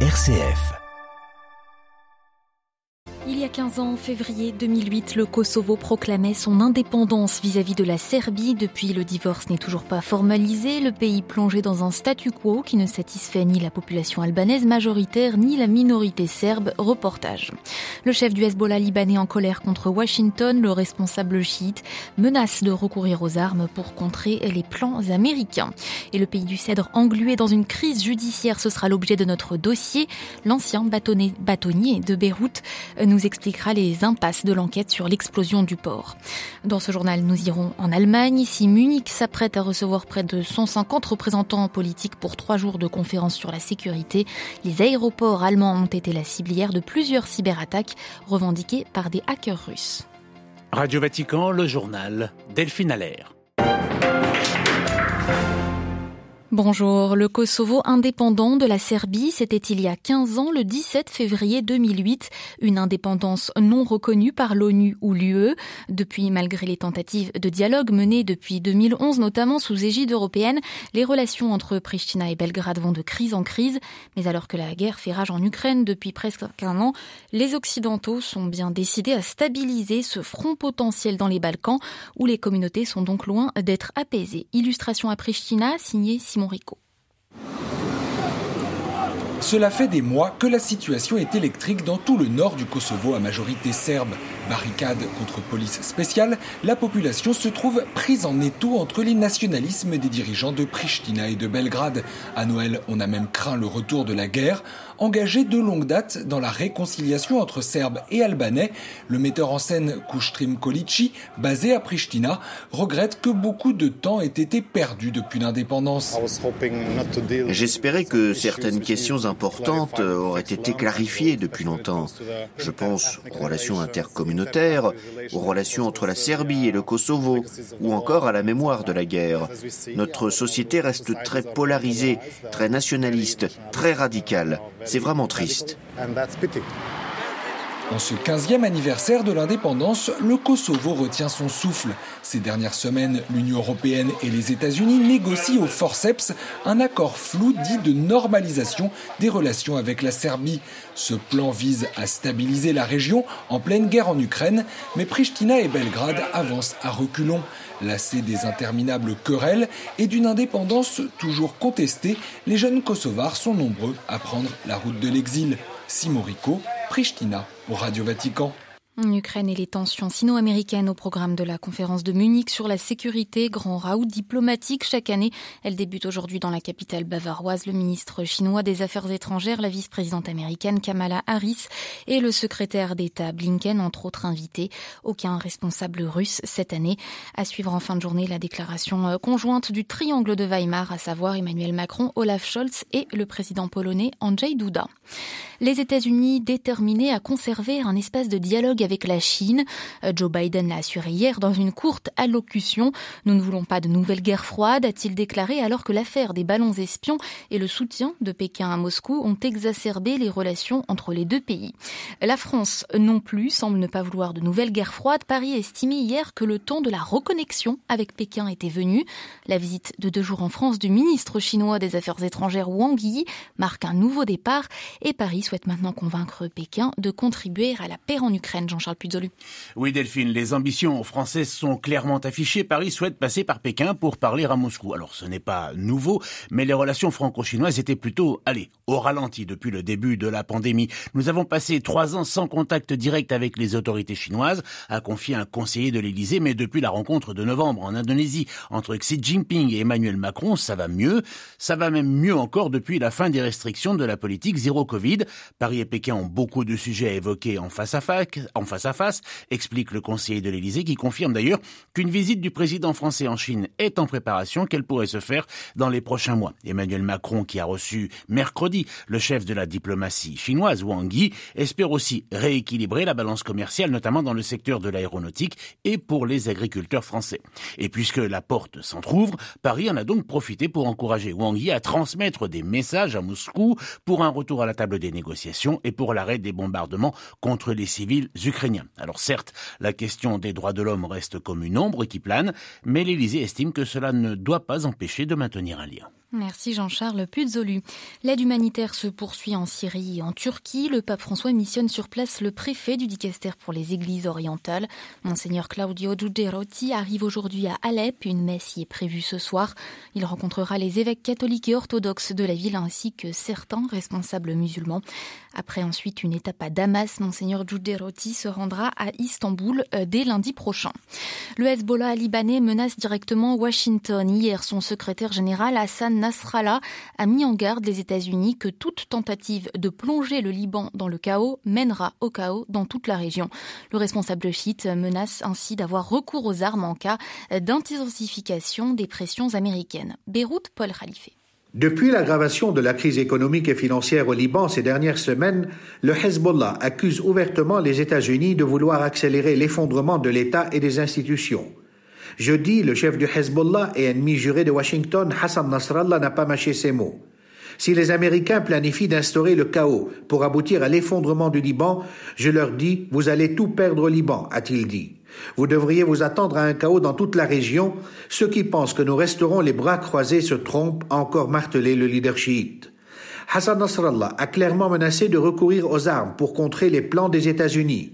RCF. Il y a 15 ans, en février 2008, le Kosovo proclamait son indépendance vis-à-vis de la Serbie. Depuis, le divorce n'est toujours pas formalisé. Le pays plongé dans un statu quo qui ne satisfait ni la population albanaise majoritaire ni la minorité serbe. Reportage. Le chef du Hezbollah libanais en colère contre Washington, le responsable chiite, menace de recourir aux armes pour contrer les plans américains. Et le pays du Cèdre englué dans une crise judiciaire, ce sera l'objet de notre dossier. L'ancien bâtonnier de Beyrouth nous nous expliquera les impasses de l'enquête sur l'explosion du port. Dans ce journal, nous irons en Allemagne. Ici, Munich s'apprête à recevoir près de 150 représentants politiques pour trois jours de conférences sur la sécurité. Les aéroports allemands ont été la ciblière de plusieurs cyberattaques revendiquées par des hackers russes. Radio Vatican, le journal Delphine Allaire. Bonjour, le Kosovo indépendant de la Serbie, c'était il y a 15 ans, le 17 février 2008, une indépendance non reconnue par l'ONU ou l'UE. Depuis, malgré les tentatives de dialogue menées depuis 2011, notamment sous égide européenne, les relations entre Pristina et Belgrade vont de crise en crise. Mais alors que la guerre fait rage en Ukraine depuis presque un an, les Occidentaux sont bien décidés à stabiliser ce front potentiel dans les Balkans, où les communautés sont donc loin d'être apaisées. Illustration à Pristina, signée cela fait des mois que la situation est électrique dans tout le nord du Kosovo à majorité serbe. Barricade contre police spéciale, la population se trouve prise en étau entre les nationalismes des dirigeants de Pristina et de Belgrade. À Noël, on a même craint le retour de la guerre. Engagé de longue date dans la réconciliation entre Serbes et Albanais, le metteur en scène Kustrim Kolici, basé à Pristina, regrette que beaucoup de temps ait été perdu depuis l'indépendance. J'espérais que certaines questions importantes auraient été clarifiées depuis longtemps. Je pense aux relations intercommunautaires, aux relations entre la Serbie et le Kosovo, ou encore à la mémoire de la guerre. Notre société reste très polarisée, très nationaliste, très radicale. C'est vraiment triste. En ce 15e anniversaire de l'indépendance, le Kosovo retient son souffle. Ces dernières semaines, l'Union européenne et les États-Unis négocient au forceps un accord flou dit de normalisation des relations avec la Serbie. Ce plan vise à stabiliser la région en pleine guerre en Ukraine, mais Pristina et Belgrade avancent à reculons. Lassés des interminables querelles et d'une indépendance toujours contestée, les jeunes Kosovars sont nombreux à prendre la route de l'exil. Pristina, au Radio Vatican. Ukraine et les tensions sino-américaines au programme de la conférence de Munich sur la sécurité, grand raout diplomatique chaque année. Elle débute aujourd'hui dans la capitale bavaroise. Le ministre chinois des Affaires étrangères, la vice-présidente américaine Kamala Harris et le secrétaire d'État Blinken, entre autres invités. Aucun responsable russe cette année. À suivre en fin de journée la déclaration euh, conjointe du triangle de Weimar, à savoir Emmanuel Macron, Olaf Scholz et le président polonais Andrzej Duda. Les États-Unis déterminés à conserver un espace de dialogue avec la Chine. Euh, Joe Biden l'a assuré hier dans une courte allocution. Nous ne voulons pas de nouvelle guerre froide, a-t-il déclaré alors que l'affaire des ballons espions et le soutien de Pékin à Moscou ont exacerbé les relations entre les deux pays. La France non plus semble ne pas vouloir de nouvelle guerre froide. Paris a estimé hier que le temps de la reconnexion avec Pékin était venu. La visite de deux jours en France du ministre chinois des Affaires étrangères Wang Yi marque un nouveau départ et Paris souhaite maintenant convaincre Pékin de contribuer à la paix en Ukraine. Oui, Delphine, les ambitions françaises sont clairement affichées. Paris souhaite passer par Pékin pour parler à Moscou. Alors, ce n'est pas nouveau, mais les relations franco-chinoises étaient plutôt, allez, au ralenti depuis le début de la pandémie. Nous avons passé trois ans sans contact direct avec les autorités chinoises, a confié un conseiller de l'Élysée, mais depuis la rencontre de novembre en Indonésie entre Xi Jinping et Emmanuel Macron, ça va mieux. Ça va même mieux encore depuis la fin des restrictions de la politique zéro Covid. Paris et Pékin ont beaucoup de sujets à évoquer en face à face, face à face, explique le conseiller de l'Élysée, qui confirme d'ailleurs qu'une visite du président français en Chine est en préparation, qu'elle pourrait se faire dans les prochains mois. Emmanuel Macron, qui a reçu mercredi le chef de la diplomatie chinoise, Wang Yi, espère aussi rééquilibrer la balance commerciale, notamment dans le secteur de l'aéronautique et pour les agriculteurs français. Et puisque la porte s'entr'ouvre, Paris en a donc profité pour encourager Wang Yi à transmettre des messages à Moscou pour un retour à la table des négociations et pour l'arrêt des bombardements contre les civils ukrainiens. Alors certes, la question des droits de l'homme reste comme une ombre qui plane, mais l'Élysée estime que cela ne doit pas empêcher de maintenir un lien. Merci Jean-Charles Puzzolu. L'aide humanitaire se poursuit en Syrie et en Turquie. Le pape François missionne sur place le préfet du dicaster pour les églises orientales. Monseigneur Claudio Giuderotti arrive aujourd'hui à Alep. Une messe y est prévue ce soir. Il rencontrera les évêques catholiques et orthodoxes de la ville ainsi que certains responsables musulmans. Après ensuite une étape à Damas, Monseigneur Giuderotti se rendra à Istanbul euh, dès lundi prochain. Le Hezbollah libanais menace directement Washington. Hier, son secrétaire général Hassan Nasrallah a mis en garde les États-Unis que toute tentative de plonger le Liban dans le chaos mènera au chaos dans toute la région. Le responsable chiite menace ainsi d'avoir recours aux armes en cas d'intensification des pressions américaines. Beyrouth, Paul Khalife. Depuis l'aggravation de la crise économique et financière au Liban ces dernières semaines, le Hezbollah accuse ouvertement les États-Unis de vouloir accélérer l'effondrement de l'État et des institutions. Jeudi, le chef du Hezbollah et ennemi juré de Washington, Hassan Nasrallah, n'a pas mâché ses mots. Si les Américains planifient d'instaurer le chaos pour aboutir à l'effondrement du Liban, je leur dis, vous allez tout perdre au Liban, a-t-il dit. Vous devriez vous attendre à un chaos dans toute la région. Ceux qui pensent que nous resterons les bras croisés se trompent, encore martelé le leader chiite. Hassan Nasrallah a clairement menacé de recourir aux armes pour contrer les plans des États-Unis.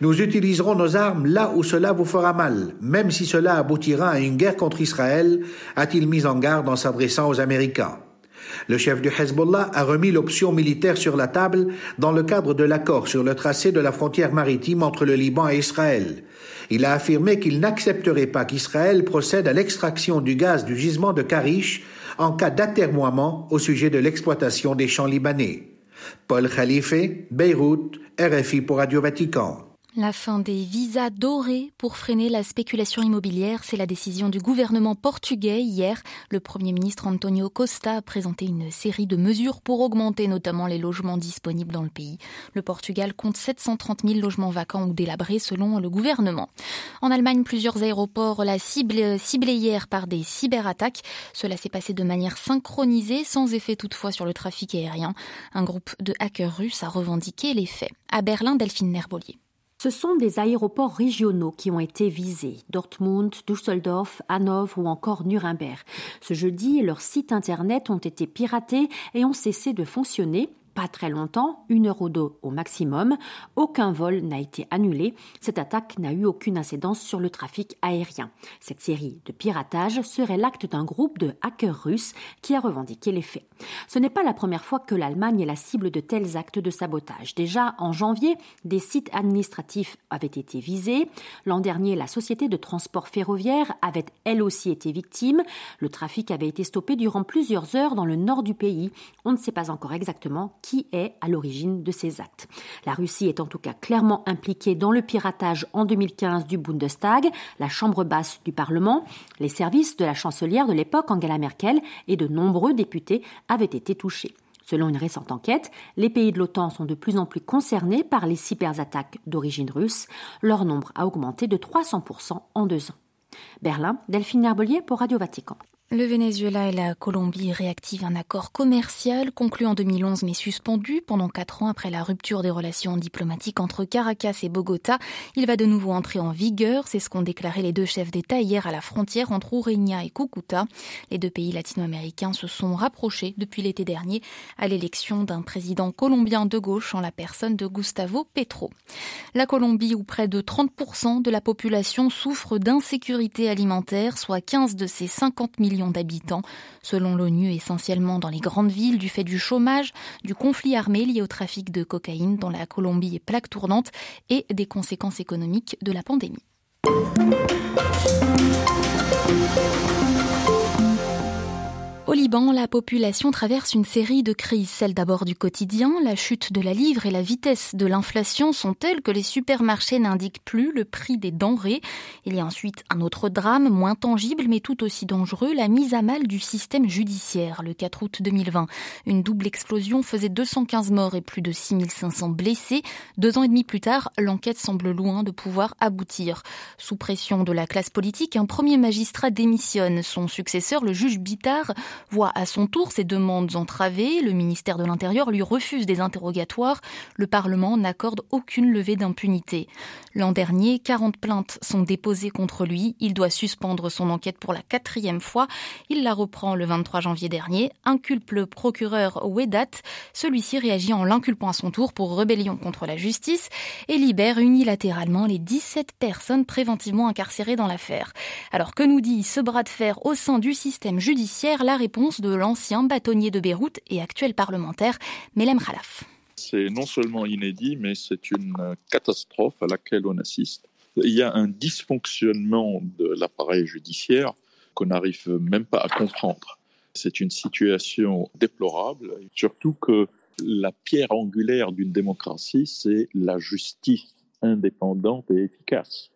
Nous utiliserons nos armes là où cela vous fera mal, même si cela aboutira à une guerre contre Israël, a-t-il mis en garde en s'adressant aux Américains. Le chef du Hezbollah a remis l'option militaire sur la table dans le cadre de l'accord sur le tracé de la frontière maritime entre le Liban et Israël. Il a affirmé qu'il n'accepterait pas qu'Israël procède à l'extraction du gaz du gisement de Karish en cas d'atermoiement au sujet de l'exploitation des champs libanais. Paul Khalife, Beyrouth, RFI pour Radio Vatican. La fin des visas dorés pour freiner la spéculation immobilière, c'est la décision du gouvernement portugais. Hier, le Premier ministre Antonio Costa a présenté une série de mesures pour augmenter notamment les logements disponibles dans le pays. Le Portugal compte 730 000 logements vacants ou délabrés selon le gouvernement. En Allemagne, plusieurs aéroports la ciblent, ciblés hier par des cyberattaques. Cela s'est passé de manière synchronisée, sans effet toutefois sur le trafic aérien. Un groupe de hackers russes a revendiqué les faits. À Berlin, Delphine Nerbolier. Ce sont des aéroports régionaux qui ont été visés, Dortmund, Düsseldorf, Hanovre ou encore Nuremberg. Ce jeudi, leurs sites internet ont été piratés et ont cessé de fonctionner pas très longtemps, une heure ou deux au maximum. Aucun vol n'a été annulé. Cette attaque n'a eu aucune incidence sur le trafic aérien. Cette série de piratages serait l'acte d'un groupe de hackers russes qui a revendiqué les faits. Ce n'est pas la première fois que l'Allemagne est la cible de tels actes de sabotage. Déjà en janvier, des sites administratifs avaient été visés. L'an dernier, la société de transport ferroviaire avait elle aussi été victime. Le trafic avait été stoppé durant plusieurs heures dans le nord du pays. On ne sait pas encore exactement qui est à l'origine de ces actes. La Russie est en tout cas clairement impliquée dans le piratage en 2015 du Bundestag, la chambre basse du Parlement. Les services de la chancelière de l'époque, Angela Merkel, et de nombreux députés avaient été touchés. Selon une récente enquête, les pays de l'OTAN sont de plus en plus concernés par les cyberattaques d'origine russe. Leur nombre a augmenté de 300% en deux ans. Berlin, Delphine Herbelier pour Radio Vatican. Le Venezuela et la Colombie réactivent un accord commercial conclu en 2011 mais suspendu pendant quatre ans après la rupture des relations diplomatiques entre Caracas et Bogota. Il va de nouveau entrer en vigueur, c'est ce qu'ont déclaré les deux chefs d'État hier à la frontière entre Ureña et Cucuta. Les deux pays latino-américains se sont rapprochés depuis l'été dernier à l'élection d'un président colombien de gauche en la personne de Gustavo Petro. La Colombie, où près de 30% de la population souffre d'insécurité alimentaire, soit 15 de ses 50 millions d'habitants, selon l'ONU essentiellement dans les grandes villes du fait du chômage, du conflit armé lié au trafic de cocaïne dont la Colombie est plaque tournante et des conséquences économiques de la pandémie. Au Liban, la population traverse une série de crises. Celle d'abord du quotidien, la chute de la livre et la vitesse de l'inflation sont telles que les supermarchés n'indiquent plus le prix des denrées. Il y a ensuite un autre drame, moins tangible mais tout aussi dangereux, la mise à mal du système judiciaire. Le 4 août 2020, une double explosion faisait 215 morts et plus de 6500 blessés. Deux ans et demi plus tard, l'enquête semble loin de pouvoir aboutir. Sous pression de la classe politique, un premier magistrat démissionne. Son successeur, le juge Bittard, voit à son tour ses demandes entravées. Le ministère de l'Intérieur lui refuse des interrogatoires. Le Parlement n'accorde aucune levée d'impunité. L'an dernier, 40 plaintes sont déposées contre lui. Il doit suspendre son enquête pour la quatrième fois. Il la reprend le 23 janvier dernier. Inculpe le procureur Wedat. Celui-ci réagit en l'inculpant à son tour pour rébellion contre la justice et libère unilatéralement les 17 personnes préventivement incarcérées dans l'affaire. Alors que nous dit ce bras de fer au sein du système judiciaire? Réponse de l'ancien bâtonnier de Beyrouth et actuel parlementaire Melem Khalaf. C'est non seulement inédit, mais c'est une catastrophe à laquelle on assiste. Il y a un dysfonctionnement de l'appareil judiciaire qu'on n'arrive même pas à comprendre. C'est une situation déplorable, surtout que la pierre angulaire d'une démocratie, c'est la justice indépendante et efficace.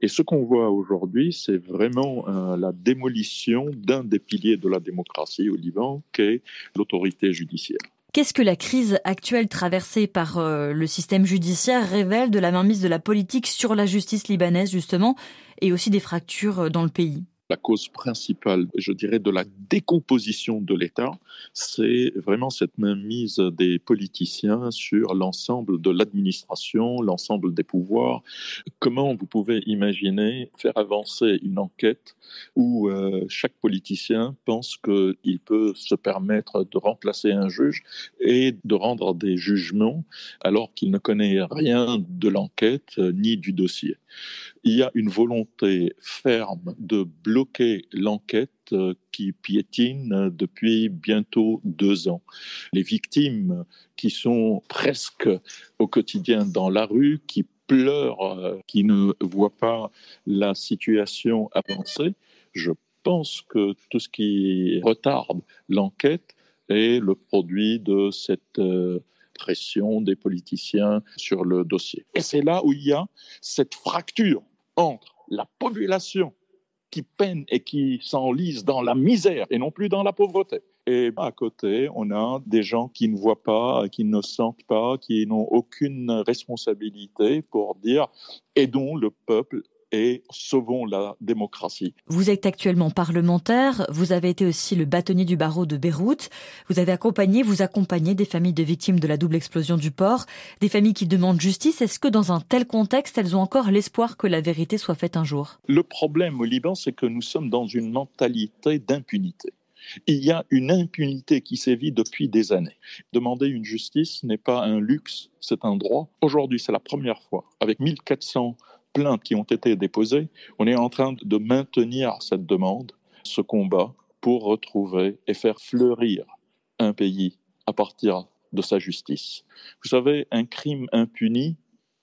Et ce qu'on voit aujourd'hui, c'est vraiment euh, la démolition d'un des piliers de la démocratie au Liban, qui est l'autorité judiciaire. Qu'est-ce que la crise actuelle traversée par euh, le système judiciaire révèle de la mainmise de la politique sur la justice libanaise, justement, et aussi des fractures euh, dans le pays? La cause principale, je dirais, de la décomposition de l'État, c'est vraiment cette mainmise des politiciens sur l'ensemble de l'administration, l'ensemble des pouvoirs. Comment vous pouvez imaginer faire avancer une enquête où euh, chaque politicien pense qu'il peut se permettre de remplacer un juge et de rendre des jugements alors qu'il ne connaît rien de l'enquête ni du dossier il y a une volonté ferme de bloquer l'enquête euh, qui piétine depuis bientôt deux ans. Les victimes qui sont presque au quotidien dans la rue, qui pleurent, euh, qui ne voient pas la situation avancer, je pense que tout ce qui retarde l'enquête est le produit de cette euh, pression des politiciens sur le dossier. Et c'est là où il y a cette fracture entre la population qui peine et qui s'enlise dans la misère et non plus dans la pauvreté. Et à côté, on a des gens qui ne voient pas, qui ne sentent pas, qui n'ont aucune responsabilité pour dire aidons le peuple et sauvons la démocratie. Vous êtes actuellement parlementaire, vous avez été aussi le bâtonnier du barreau de Beyrouth, vous avez accompagné, vous accompagnez des familles de victimes de la double explosion du port, des familles qui demandent justice. Est-ce que dans un tel contexte, elles ont encore l'espoir que la vérité soit faite un jour? Le problème au Liban, c'est que nous sommes dans une mentalité d'impunité. Il y a une impunité qui sévit depuis des années. Demander une justice n'est pas un luxe, c'est un droit. Aujourd'hui, c'est la première fois, avec 1400 plaintes qui ont été déposées, on est en train de maintenir cette demande, ce combat, pour retrouver et faire fleurir un pays à partir de sa justice. Vous savez, un crime impuni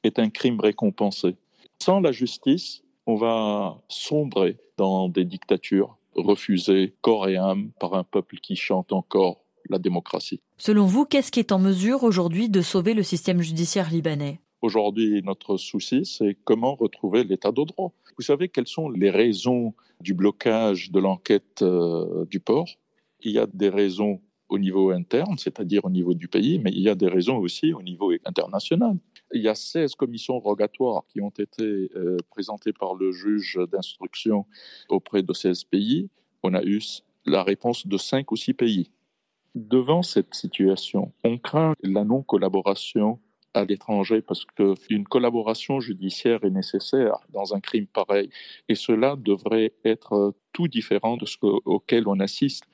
est un crime récompensé. Sans la justice, on va sombrer dans des dictatures refusées corps et âme par un peuple qui chante encore la démocratie. Selon vous, qu'est-ce qui est en mesure aujourd'hui de sauver le système judiciaire libanais? Aujourd'hui, notre souci, c'est comment retrouver l'état de droit. Vous savez quelles sont les raisons du blocage de l'enquête euh, du port? Il y a des raisons au niveau interne, c'est-à-dire au niveau du pays, mais il y a des raisons aussi au niveau international. Il y a 16 commissions rogatoires qui ont été euh, présentées par le juge d'instruction auprès de 16 pays. On a eu la réponse de 5 ou 6 pays. Devant cette situation, on craint la non-collaboration à l'étranger parce qu'une collaboration judiciaire est nécessaire dans un crime pareil. Et cela devrait être tout différent de ce auquel on assiste.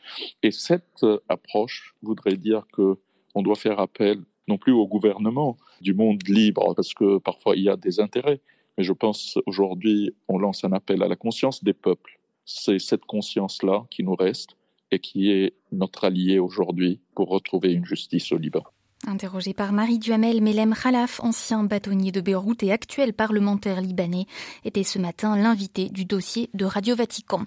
Et cette approche voudrait dire que on doit faire appel non plus au gouvernement du monde libre, parce que parfois il y a des intérêts, mais je pense aujourd'hui on lance un appel à la conscience des peuples. C'est cette conscience-là qui nous reste et qui est notre allié aujourd'hui pour retrouver une justice au Liban. Interrogé par Marie Duhamel, Melem Khalaf, ancien bâtonnier de Beyrouth et actuel parlementaire libanais, était ce matin l'invité du dossier de Radio Vatican.